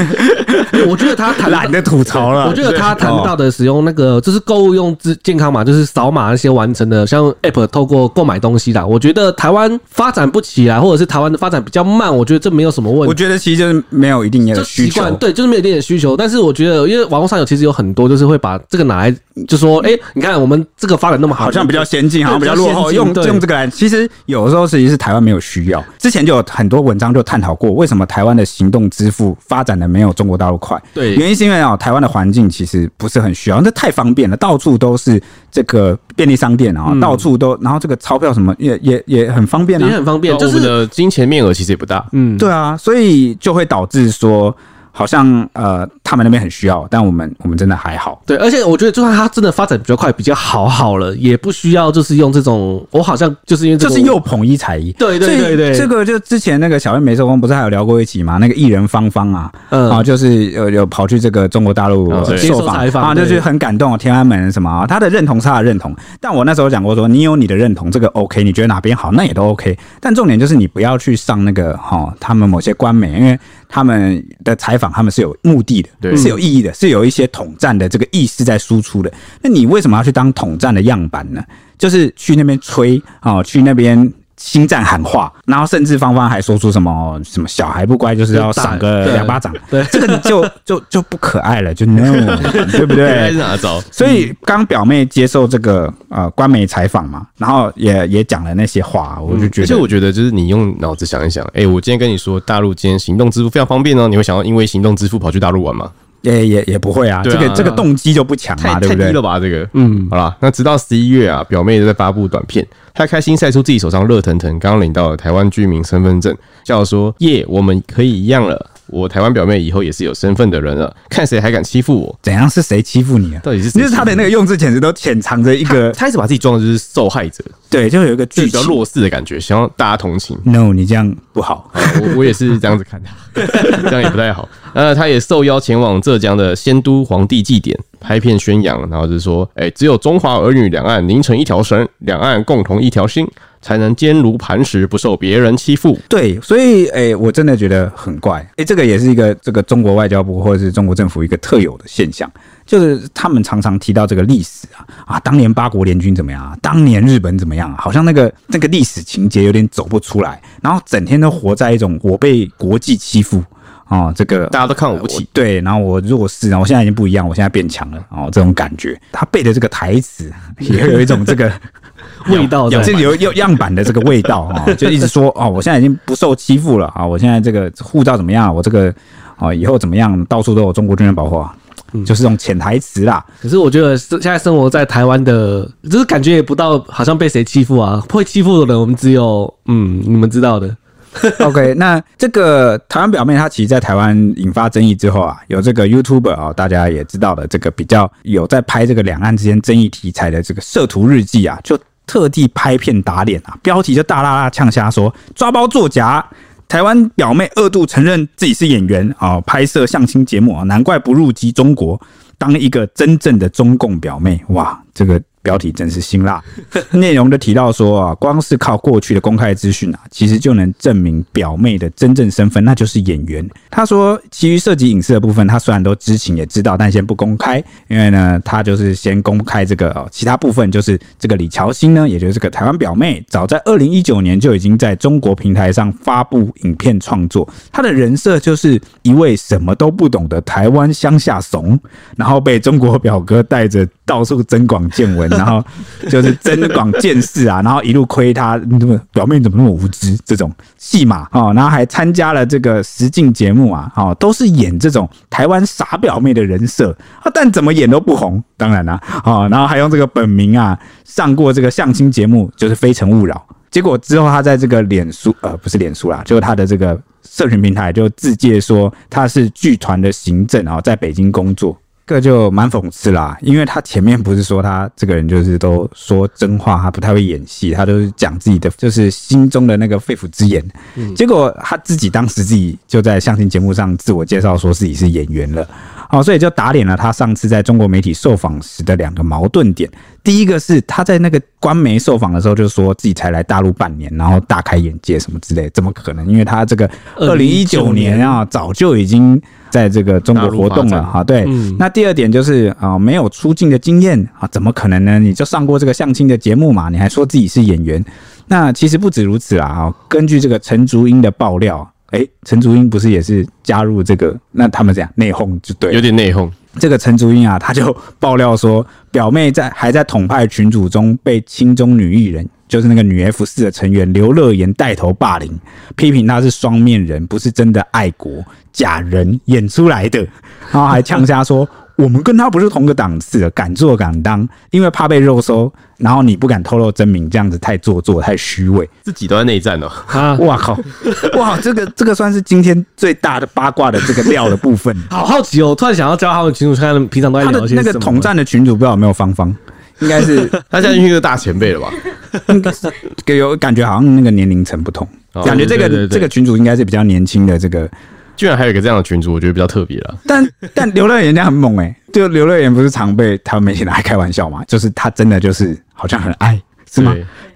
[SPEAKER 3] 我觉得他谈
[SPEAKER 1] 懒得吐槽了。
[SPEAKER 3] 我觉得他谈到的使用那个就是购物用之健康码，就是扫码那些完成的，像 App 透过购买东西啦。我觉得台湾发展不起来，或者是台湾的发展比较慢，我觉得这没有什么问题。
[SPEAKER 1] 我觉得其实就是没有一定的需求，
[SPEAKER 3] 对，就是没有一定的需求。但是我觉得，因为网络上有其实有很多就是会把这个拿来就说，哎、欸，你看我们这个发展那么好，
[SPEAKER 1] 好像比较先进，好像比较落后，用用这个来，其实有的时候实际是台湾没有需要。之前就有很多。文章就探讨过，为什么台湾的行动支付发展的没有中国大陆快？
[SPEAKER 3] 对，
[SPEAKER 1] 原因是因为啊，台湾的环境其实不是很需要，那太方便了，到处都是这个便利商店啊，嗯、到处都，然后这个钞票什么也也也很方便啊，
[SPEAKER 3] 也很方便，
[SPEAKER 2] 就是的金钱面额其实也不大，
[SPEAKER 1] 嗯，对啊，所以就会导致说。好像呃，他们那边很需要，但我们我们真的还好。
[SPEAKER 3] 对，而且我觉得，就算他真的发展比较快、比较好好了，也不需要就是用这种。我好像就是因为
[SPEAKER 1] 就是又捧一踩一。
[SPEAKER 3] 对对对对，
[SPEAKER 1] 这个就之前那个小妹没收工不是还有聊过一起吗？那个艺人芳芳啊，嗯啊，就是有有跑去这个中国大陆受访啊，就是很感动，天安门什么啊，他的认同是他的认同。但我那时候讲过说，你有你的认同，这个 OK，你觉得哪边好，那也都 OK。但重点就是你不要去上那个哈，他们某些官媒，因为。他们的采访，他们是有目的的，是有意义的，是有一些统战的这个意识在输出的。那你为什么要去当统战的样板呢？就是去那边吹啊，去那边。心战喊话，然后甚至芳芳还说出什么什么小孩不乖就是要赏个两巴掌，对，这个就就就不可爱了，就 no，对不对？
[SPEAKER 2] 哪招？
[SPEAKER 1] 所以刚表妹接受这个呃官媒采访嘛，然后也也讲了那些话，我就觉得，
[SPEAKER 2] 而且我觉得就是你用脑子想一想，哎，我今天跟你说大陆今天行动支付非常方便哦，你会想要因为行动支付跑去大陆玩吗？
[SPEAKER 1] 也也也不会啊，这个这个动机就不强嘛，对不对？
[SPEAKER 2] 太低了吧，这个，嗯，好啦，那直到十一月啊，表妹在发布短片。她开心晒出自己手上热腾腾刚领到的台湾居民身份证，笑说：“耶，我们可以一样了。我台湾表妹以后也是有身份的人了。看谁还敢欺负我？
[SPEAKER 1] 怎样是谁欺负你啊？
[SPEAKER 2] 到底是谁？
[SPEAKER 1] 就是他的那个用字简直都潜藏着一个，
[SPEAKER 2] 他一直把自己装的就是受害者，
[SPEAKER 1] 对，就有一个
[SPEAKER 2] 比较弱势的感觉，想要大家同情。
[SPEAKER 1] No，你这样不好，
[SPEAKER 2] 我我也是这样子看他，这样也不太好。呃，他也受邀前往浙江的仙都皇帝祭典。”拍片宣扬，然后就是说，哎，只有中华儿女两岸凝成一条绳，两岸共同一条心，才能坚如磐石，不受别人欺负。
[SPEAKER 1] 对，所以，哎，我真的觉得很怪，哎，这个也是一个这个中国外交部或者是中国政府一个特有的现象，就是他们常常提到这个历史啊，啊，当年八国联军怎么样啊，当年日本怎么样啊，好像那个那个历史情节有点走不出来，然后整天都活在一种我被国际欺负。哦，这个
[SPEAKER 2] 大家都看我不起，
[SPEAKER 1] 对，然后我弱势，然后我现在已经不一样，我现在变强了，哦，这种感觉，他背的这个台词也会有一种这个
[SPEAKER 3] 味道，
[SPEAKER 1] 有这有有样板的这个味道啊、哦，就一直说哦，我现在已经不受欺负了啊，我现在这个护照怎么样？我这个哦，以后怎么样？到处都有中国军人保护啊，就是这种潜台词啦。
[SPEAKER 3] 可是我觉得现在生活在台湾的，就是感觉也不到好像被谁欺负啊，会欺负的人我们只有嗯，你们知道的。
[SPEAKER 1] OK，那这个台湾表妹她其实，在台湾引发争议之后啊，有这个 YouTuber 啊，大家也知道的，这个比较有在拍这个两岸之间争议题材的这个摄图日记啊，就特地拍片打脸啊，标题就大拉拉呛瞎说抓包作假，台湾表妹二度承认自己是演员啊，拍摄相亲节目啊，难怪不入籍中国，当一个真正的中共表妹，哇，这个标题真是辛辣。内容就提到说啊，光是靠过去的公开资讯啊，其实就能证明表妹的真正身份，那就是演员。他说，其余涉及隐私的部分，他虽然都知情也知道，但先不公开，因为呢，他就是先公开这个哦，其他部分就是这个李乔欣呢，也就是这个台湾表妹，早在二零一九年就已经在中国平台上发布影片创作，他的人设就是一位什么都不懂的台湾乡下怂，然后被中国表哥带着到处增广见闻。然后就是增广见识啊，然后一路亏他，那么表妹怎么那么无知？这种戏码哦，然后还参加了这个实境节目啊，哦，都是演这种台湾傻表妹的人设啊，但怎么演都不红。当然啦，哦，然后还用这个本名啊上过这个相亲节目，就是《非诚勿扰》。结果之后他在这个脸书呃不是脸书啦，就是他的这个社群平台就自介说他是剧团的行政啊，在北京工作。这个就蛮讽刺啦，因为他前面不是说他这个人就是都说真话，他不太会演戏，他都是讲自己的就是心中的那个肺腑之言。结果他自己当时自己就在相亲节目上自我介绍说自己是演员了，哦，所以就打脸了他上次在中国媒体受访时的两个矛盾点。第一个是他在那个官媒受访的时候就说自己才来大陆半年，然后大开眼界什么之类，怎么可能？因为他这个二零一九年啊，早就已经。在这个中国活动了哈，对，嗯、那第二点就是啊，没有出镜的经验啊，怎么可能呢？你就上过这个相亲的节目嘛，你还说自己是演员？那其实不止如此啦啊，根据这个陈竹英的爆料，诶，陈竹英不是也是加入这个？那他们这样内讧就对，
[SPEAKER 2] 有点内讧。
[SPEAKER 1] 这个陈竹英啊，他就爆料说，表妹在还在统派群组中被青中女艺人。就是那个女 F 四的成员刘乐言带头霸凌，批评她是双面人，不是真的爱国，假人演出来的，然后还呛瞎说我们跟他不是同个档次的，敢做敢当，因为怕被肉搜，然后你不敢透露真名，这样子太做作，太虚伪，
[SPEAKER 2] 自己都在内战哦。
[SPEAKER 1] 啊！哇靠！哇，这个这个算是今天最大的八卦的这个料的部分。
[SPEAKER 3] 好好奇哦，突然想要加他们群主，看平常都在聊些什么。
[SPEAKER 1] 那个统战的群主不知道有没有芳芳？应该是
[SPEAKER 2] 他现在是一个大前辈了吧？
[SPEAKER 1] 应该是给有感觉，好像那个年龄层不同，哦、感觉这个这个群主应该是比较年轻的。这个
[SPEAKER 2] 居然还有一个这样的群主，我觉得比较特别了。
[SPEAKER 1] 但 但刘乐言人家很猛哎、欸，就刘乐言不是常被他们媒体拿来开玩笑嘛？就是他真的就是好像很爱，是吗？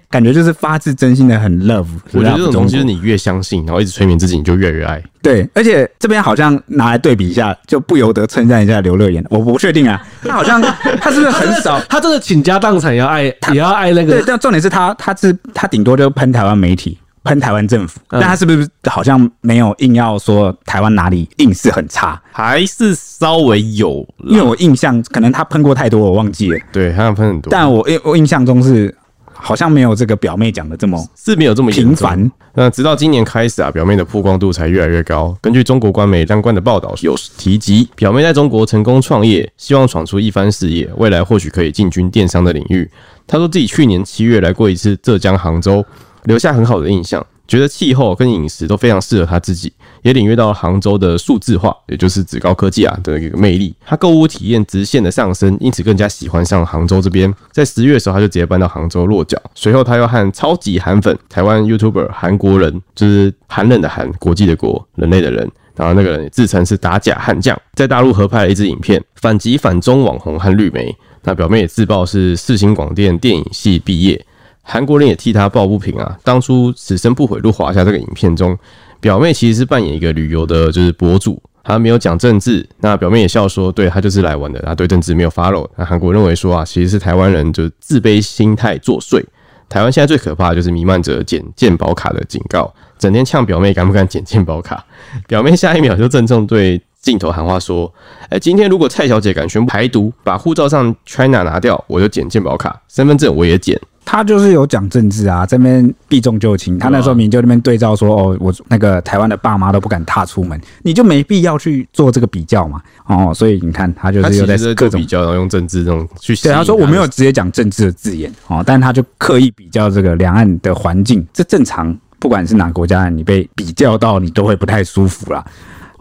[SPEAKER 1] 感觉就是发自真心的很 love。
[SPEAKER 2] 我觉得这种东西，就是你越相信，然后一直催眠自己，你就越来越爱。
[SPEAKER 1] 对，而且这边好像拿来对比一下，就不由得称赞一下刘乐言。我不确定啊，他好像他是不是很少？
[SPEAKER 3] 他真的倾家荡产也要爱，也要爱那个。
[SPEAKER 1] 对，但重点是他，他是他顶多就喷台湾媒体，喷台湾政府，但他是不是好像没有硬要说台湾哪里硬是很差？
[SPEAKER 2] 还是稍微有？
[SPEAKER 1] 因为我印象可能他喷过太多，我忘记了。
[SPEAKER 2] 对，好像喷很多。
[SPEAKER 1] 但我印我印象中是。好像没有这个表妹讲的这么
[SPEAKER 2] 是没有这么频
[SPEAKER 1] 繁。
[SPEAKER 2] 那直到今年开始啊，表妹的曝光度才越来越高。根据中国官媒相关的报道有提及，表妹在中国成功创业，希望闯出一番事业，未来或许可以进军电商的领域。她说自己去年七月来过一次浙江杭州，留下很好的印象。觉得气候跟饮食都非常适合他自己，也领略到杭州的数字化，也就是指高科技啊的一个魅力。他购物体验直线的上升，因此更加喜欢上杭州这边。在十月的时候，他就直接搬到杭州落脚。随后，他又和超级韩粉台湾 YouTuber 韩国人，就是寒冷的寒，国际的国，人类的人。然后那个人自称是打假悍将，在大陆合拍了一支影片，反击反中网红和绿媒。那表妹也自曝是四星广电电影系毕业。韩国人也替他抱不平啊！当初此生不悔入华夏这个影片中，表妹其实是扮演一个旅游的，就是博主，她没有讲政治。那表妹也笑说，对她就是来玩的，她对政治没有 follow。那韩国认为说啊，其实是台湾人就自卑心态作祟。台湾现在最可怕的就是弥漫着捡健保卡的警告，整天呛表妹敢不敢捡健保卡？表妹下一秒就郑重对镜头喊话说：“哎，今天如果蔡小姐敢宣布排毒，把护照上 China 拿掉，我就剪健保卡，身份证我也剪。”
[SPEAKER 1] 他就是有讲政治啊，这边避重就轻。他那时候明就那边对照说，哦，我那个台湾的爸妈都不敢踏出门，你就没必要去做这个比较嘛。哦，所以你看，他就是有在各种
[SPEAKER 2] 比较，然后用政治这种去。
[SPEAKER 1] 对，他说我没有直接讲政治的字眼哦，但他就刻意比较这个两岸的环境，这正常。不管是哪个国家，你被比较到，你都会不太舒服啦。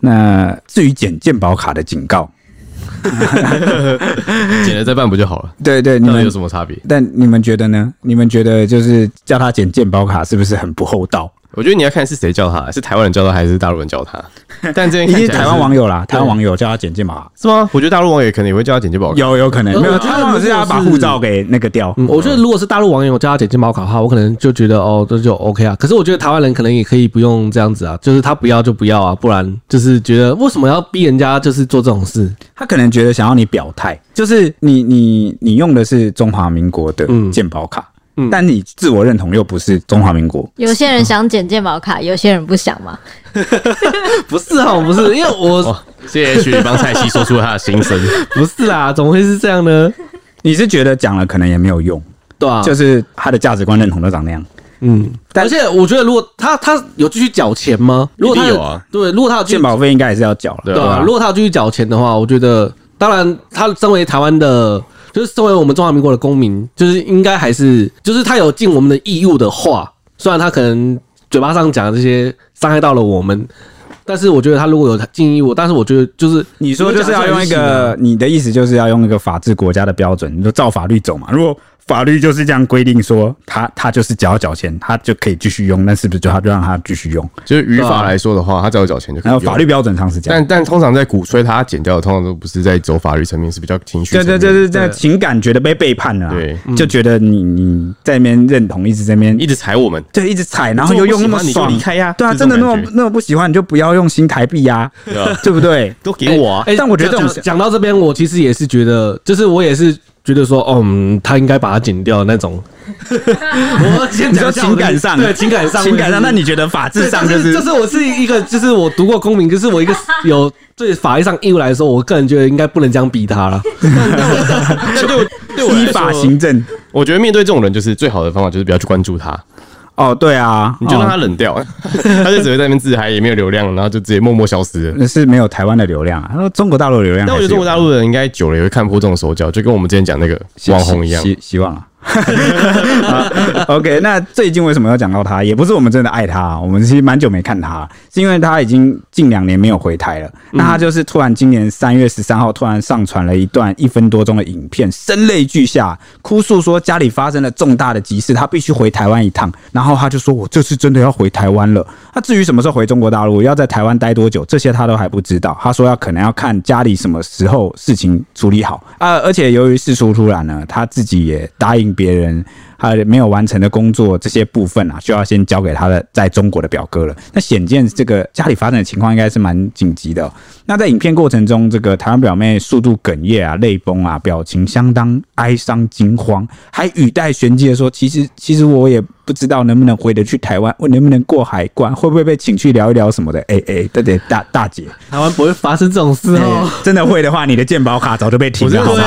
[SPEAKER 1] 那至于捡鉴宝卡的警告。
[SPEAKER 2] 捡了再办不就好了？
[SPEAKER 1] 对对，你们
[SPEAKER 2] 有什么差别？
[SPEAKER 1] 但你们觉得呢？你们觉得就是叫他捡鉴宝卡是不是很不厚道？
[SPEAKER 2] 我觉得你要看是谁叫他，是台湾人叫他还是大陆人叫他。但这边
[SPEAKER 1] 一定是台湾网友啦，台湾网友叫他剪健保卡，
[SPEAKER 2] 是吗？我觉得大陆网友可能也会叫他剪健保卡。
[SPEAKER 1] 有有可能没有，他们是要把护照给那个掉。
[SPEAKER 3] 嗯，我觉得如果是大陆网友叫他剪健保卡的话，我可能就觉得哦，这就 OK 啊。可是我觉得台湾人可能也可以不用这样子啊，就是他不要就不要啊，不然就是觉得为什么要逼人家就是做这种事？
[SPEAKER 1] 他可能觉得想要你表态，就是你你你用的是中华民国的健保卡，
[SPEAKER 3] 嗯
[SPEAKER 1] 但你自我认同又不是中华民国。
[SPEAKER 4] 有些人想剪健保卡，有些人不想嘛。
[SPEAKER 3] 不是啊，不是，因为我
[SPEAKER 2] 哦，谢谢雪莉帮蔡西说出了他的心声。
[SPEAKER 3] 不是啊，怎么会是这样呢？
[SPEAKER 1] 你是觉得讲了可能也没有用，
[SPEAKER 3] 对啊，
[SPEAKER 1] 就是他的价值观认同都长那样。
[SPEAKER 3] 嗯，
[SPEAKER 1] 但
[SPEAKER 3] 而且我觉得如果他他有继续缴钱吗？如果他
[SPEAKER 2] 有啊，
[SPEAKER 3] 对，如果他有继续
[SPEAKER 1] 健保费应该也是要缴了，
[SPEAKER 2] 对
[SPEAKER 3] 吧啊，如果他要继续缴钱的话，我觉得，当然，他身为台湾的，就是作为我们中华民国的公民，就是应该还是，就是他有尽我们的义务的话，虽然他可能嘴巴上讲的这些伤害到了我们，但是我觉得他如果有尽义务，但是我觉得就是
[SPEAKER 1] 你说就是要用一个，你的意思就是要用一个法治国家的标准，你就照法律走嘛。如果法律就是这样规定说，他他就是只要缴钱，他就可以继续用，那是不是就他就让他继续用？
[SPEAKER 2] 就是语法来说的话，他只要缴钱就可以用。
[SPEAKER 1] 然后法律标准上是这样。
[SPEAKER 2] 但但通常在鼓吹他减掉的，通常都不是在走法律层面，是比较情绪。
[SPEAKER 1] 对对对对，这情感觉得被背叛了啊，
[SPEAKER 2] 对
[SPEAKER 1] 就觉得你你在那边认同，一直在那边
[SPEAKER 2] 一直踩我们。
[SPEAKER 1] 对一直踩，然后又用那
[SPEAKER 2] 么
[SPEAKER 1] 爽，
[SPEAKER 2] 离开呀
[SPEAKER 1] 对啊，真的那
[SPEAKER 2] 么
[SPEAKER 1] 那么不喜欢，你就不要用新台币呀，
[SPEAKER 2] 对啊，
[SPEAKER 1] 对不对？
[SPEAKER 2] 都给我啊！
[SPEAKER 3] 哎、
[SPEAKER 1] 但我觉得这种
[SPEAKER 3] 讲讲到这边，我其实也是觉得，就是我也是觉得说，哦，嗯，他应该把它剪掉那种。我先讲
[SPEAKER 1] 情感上，
[SPEAKER 3] 对 情感上，
[SPEAKER 1] 情感上，那你觉得法治上就是
[SPEAKER 3] 就是我是一个，就是我读过公民，就是我一个有对法律上义务来说，我个人觉得应该不能这样逼他了。
[SPEAKER 2] 但对我对我
[SPEAKER 1] 依法行政？
[SPEAKER 2] 我觉得面对这种人，就是最好的方法就是不要去关注他，
[SPEAKER 1] 哦，对啊，
[SPEAKER 2] 你就让他
[SPEAKER 1] 哦
[SPEAKER 2] 冷掉，他就只会在那边自嗨，也没有流量，然后就直接默默消失了。
[SPEAKER 1] 那是没有台湾的流量啊，然后中国大陆的流量还是有。
[SPEAKER 2] 但我觉得中国大陆的人应该久了也会看破这种手脚，就跟我们之前讲那
[SPEAKER 1] 个
[SPEAKER 2] 网红一样。
[SPEAKER 1] 希希望啊。啊 OK，那最近为什么要讲到他？也不是我们真的爱他啊，我们其实蛮久没看他，是因为他已经近两年没有回台了。那他就是突然今年三月十三号突然上传了一段一分多钟的影片，声泪俱下，哭诉说家里发生了重大的急事，他必须回台湾一趟。然后他就说：“我这次真的要回台湾了。”他至于什么时候回中国大陆，要在台湾待多久，这些他都还不知道。他说要可能要看家里什么时候事情处理好啊，而且由于事出突然呢，他自己也答应别人。他没有完成的工作这些部分啊，就要先交给他的在中国的表哥了。那显见这个家里发展的情况应该是蛮紧急的哦。那在影片过程中，这个台湾表妹速度哽咽啊，泪崩啊，表情相当哀伤惊慌，还语带玄机的说：“其实，其实我也不知道能不能回得去台湾，我能不能过海关，会不会被请去聊一聊什么的？”哎哎，对对，大大姐，
[SPEAKER 3] 台湾不会发生这种事哦。
[SPEAKER 1] 真的会的话，你的健保卡早就被停了，好吗？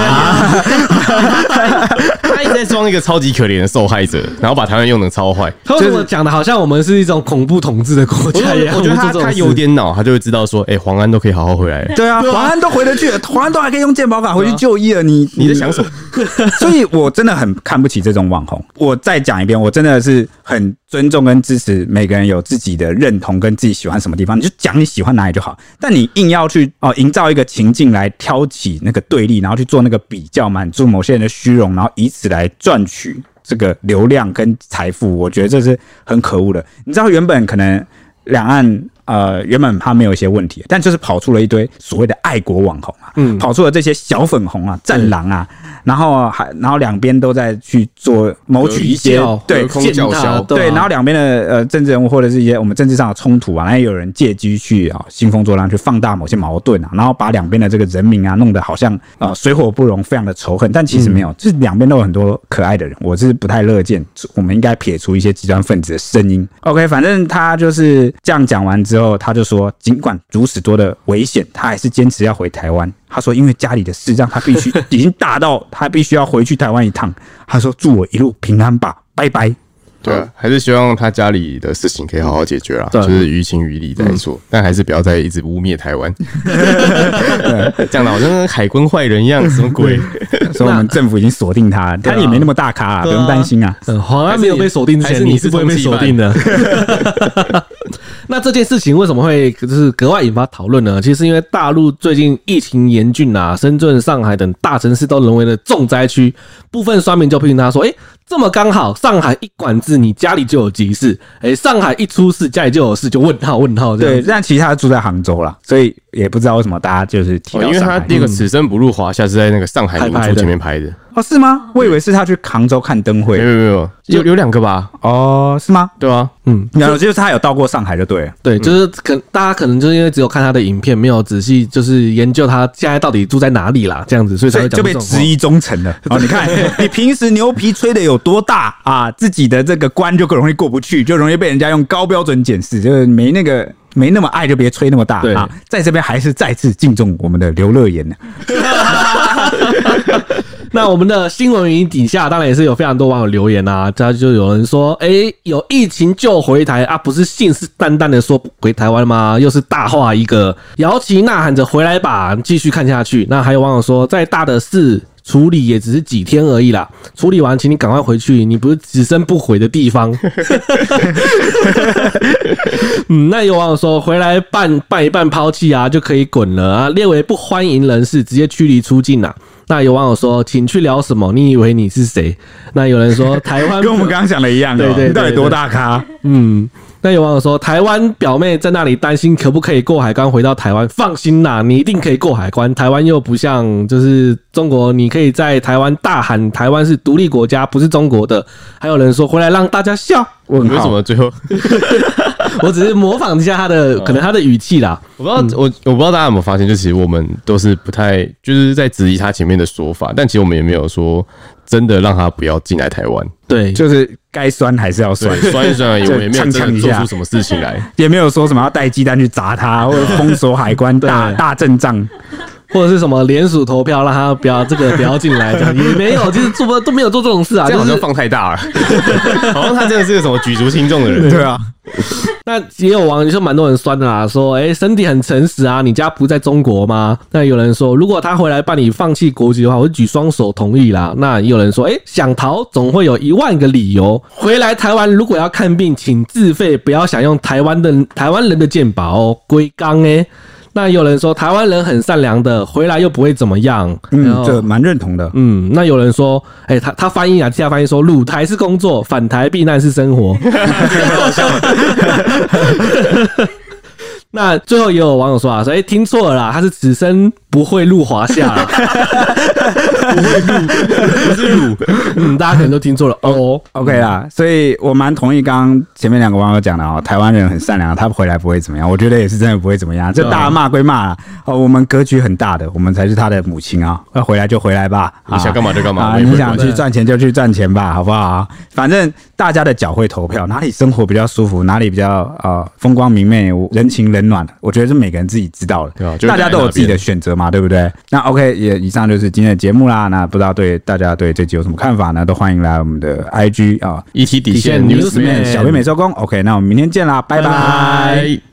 [SPEAKER 2] 他一直在装一个超级可怜的受害者，然后把台湾用的超坏。
[SPEAKER 3] 他为什么讲的好像我们是一种恐怖统治的
[SPEAKER 2] 国
[SPEAKER 3] 家一样？
[SPEAKER 2] 我觉得他他有点脑，他就会知道说，哎、黄安都可以好好回来了。
[SPEAKER 1] 对啊，黄安都回得去了，黄安都还可以用健保卡回去就医了，你
[SPEAKER 2] 你在想什么？
[SPEAKER 1] 所以我真的很看不起这种网红。我再讲一遍，我真的是很尊重跟支持每个人有自己的认同跟自己喜欢什么地方，你就讲你喜欢哪里就好。但你硬要去哦营造一个情境来挑起那个对立，然后去做那个比较，满足某些人的虚荣，然后以此来赚取这个流量跟财富，我觉得这是很可恶的。你知道原本可能两岸。呃，原本他没有一些问题，但就是跑出了一堆所谓的爱国网红啊，嗯，跑出了这些小粉红啊、战狼啊，然后还然后两边都在去做谋取一些对
[SPEAKER 2] 空叫嚣，
[SPEAKER 1] 对，然后两边的呃政治人物或者是一些我们政治上的冲突啊，然后有人借机去啊兴风作浪，去放大某些矛盾啊，然后把两边的这个人民啊弄得好像啊水火不容，非常的仇恨，但其实没有，就是两边都有很多可爱的人，我是不太乐见，我们应该撇除一些极端分子的声音。OK，反正他就是这样讲完之后。然后，他就说，尽管如此多的危险，他还是坚持要回台湾。他说，因为家里的事让他必须已经大到他必须要回去台湾一趟。他说，祝我一路平安吧，拜拜。
[SPEAKER 2] 对啊，还是希望他家里的事情可以好好解决啦，就是于情于理再说，但还是不要再一直污蔑台湾，讲的好像跟海关坏人一样，什么鬼？
[SPEAKER 1] 所以我们政府已经锁定他，他也没那么大咖啊，不用担心啊。
[SPEAKER 3] 嗯，黄安没有被锁定之前，你是不会被锁定的。那这件事情为什么会就是格外引发讨论呢？其实因为大陆最近疫情严峻啊，深圳、上海等大城市都沦为了重灾区，部分酸民就批评他说：“哎，这么刚好，上海一管制。”至你家里就有急事。哎，上海一出事，家里就有事，就问号问号。
[SPEAKER 1] 对，但其实他住在杭州啦，所以也不知道为什么大家就是提到、
[SPEAKER 2] 哦、因为他那个《此生不入华夏》是在那个上海明珠前面拍的。
[SPEAKER 1] 是吗？我以为是他去杭州看灯会。
[SPEAKER 2] 没有没有，有有两个吧？
[SPEAKER 1] 哦，是吗？
[SPEAKER 2] 对啊，
[SPEAKER 3] 嗯，
[SPEAKER 1] 然后就是他有到过上海，就对了。
[SPEAKER 3] 对，就是可大家可能就是因为只有看他的影片，没有仔细就是研究他现在到底住在哪里啦，这样子，所以才会
[SPEAKER 1] 就被质疑忠诚了。哦，你看，你平时牛皮吹的有多大啊？自己的这个关就更容易过不去，就容易被人家用高标准检视，就是没那个没那么爱就别吹那么大啊。在这边还是再次敬重我们的刘乐言呢。
[SPEAKER 3] 那我们的新闻云底下当然也是有非常多网友留言啊，他就有人说，哎、有疫情就回台啊，不是信誓旦旦的说不回台湾吗？又是大话一个，摇旗呐喊着回来吧，继续看下去。那还有网友说，再大的事处理也只是几天而已啦，处理完请你赶快回去，你不是只身不回的地方。嗯，那有网友说，回来办办一办抛弃啊，就可以滚了啊，列为不欢迎人士，直接驱离出境啊。那有网友说，请去聊什么？你以为你是谁？那有人说，台湾
[SPEAKER 1] 跟我们刚刚讲的一样，对对，对，你到底多大咖？
[SPEAKER 3] 嗯，那有网友说，台湾表妹在那里担心可不可以过海关回到台湾？放心啦，你一定可以过海关。台湾又不像就是中国，你可以在台湾大喊台湾是独立国家，不是中国的。还有人说回来让大家笑。
[SPEAKER 2] 问为什么最后？
[SPEAKER 3] 我只是模仿一下他的，可能他的语气啦。
[SPEAKER 2] 我不知道，嗯、我我不知道大家有没有发现，就其实我们都是不太就是在质疑他前面的说法，但其实我们也没有说真的让他不要进来台湾。
[SPEAKER 3] 对，
[SPEAKER 1] 就是该酸还是要酸，
[SPEAKER 2] 酸一酸而已。我们也没有真的做出什么事情来，
[SPEAKER 1] 也没有说什么要带鸡蛋去砸他，或者封锁海关大大阵仗。
[SPEAKER 3] 或者是什么联署投票，让他不要这个不要进来，这样也没有，就是做不都没有做这种事啊，
[SPEAKER 2] 这样好像放太大了，好像他真的是个什么举足轻重的人，
[SPEAKER 1] 对啊。
[SPEAKER 3] 那也有网友说蛮多人酸的啦，说哎，身体很诚实啊，你家不在中国吗？那有人说，如果他回来办理放弃国籍的话，我就举双手同意啦。那也有人说，哎，想逃总会有一万个理由，回来台湾如果要看病，请自费，不要想用台湾的台湾人的健保哦，归刚哎。那有人说台湾人很善良的，回来又不会怎么样，
[SPEAKER 1] 嗯，这蛮认同的。
[SPEAKER 3] 嗯，那有人说，哎、欸，他他翻译啊，其他翻译说，鲁台是工作，返台避难是生活。那最后也有网友说啊，说哎、欸，听错了啦，他是此生不会入华夏，不会入，不是入，嗯，大家可能都听错了。哦。
[SPEAKER 1] OK 啦，所以我蛮同意刚刚前面两个网友讲的哦，台湾人很善良，他回来不会怎么样，我觉得也是真的不会怎么样。这大骂归骂哦，我们格局很大的，我们才是他的母亲啊，要回来就回来吧，
[SPEAKER 2] 你想干嘛就干嘛，
[SPEAKER 1] 啊，你想去赚钱就去赚钱吧，好不好？反正大家的脚会投票，哪里生活比较舒服，哪里比较呃风光明媚，人情冷暖，我觉得是每个人自己知道的，对吧？大家都有自己的选择嘛，对不对？那 OK，也以上就是今天的节目啦。那不知道对大家对这集有什么看法呢？都欢迎来我们的 IG 啊，
[SPEAKER 2] 一起底线 Newsman
[SPEAKER 1] 小编美收工。OK，那我们明天见啦，拜拜。拜拜。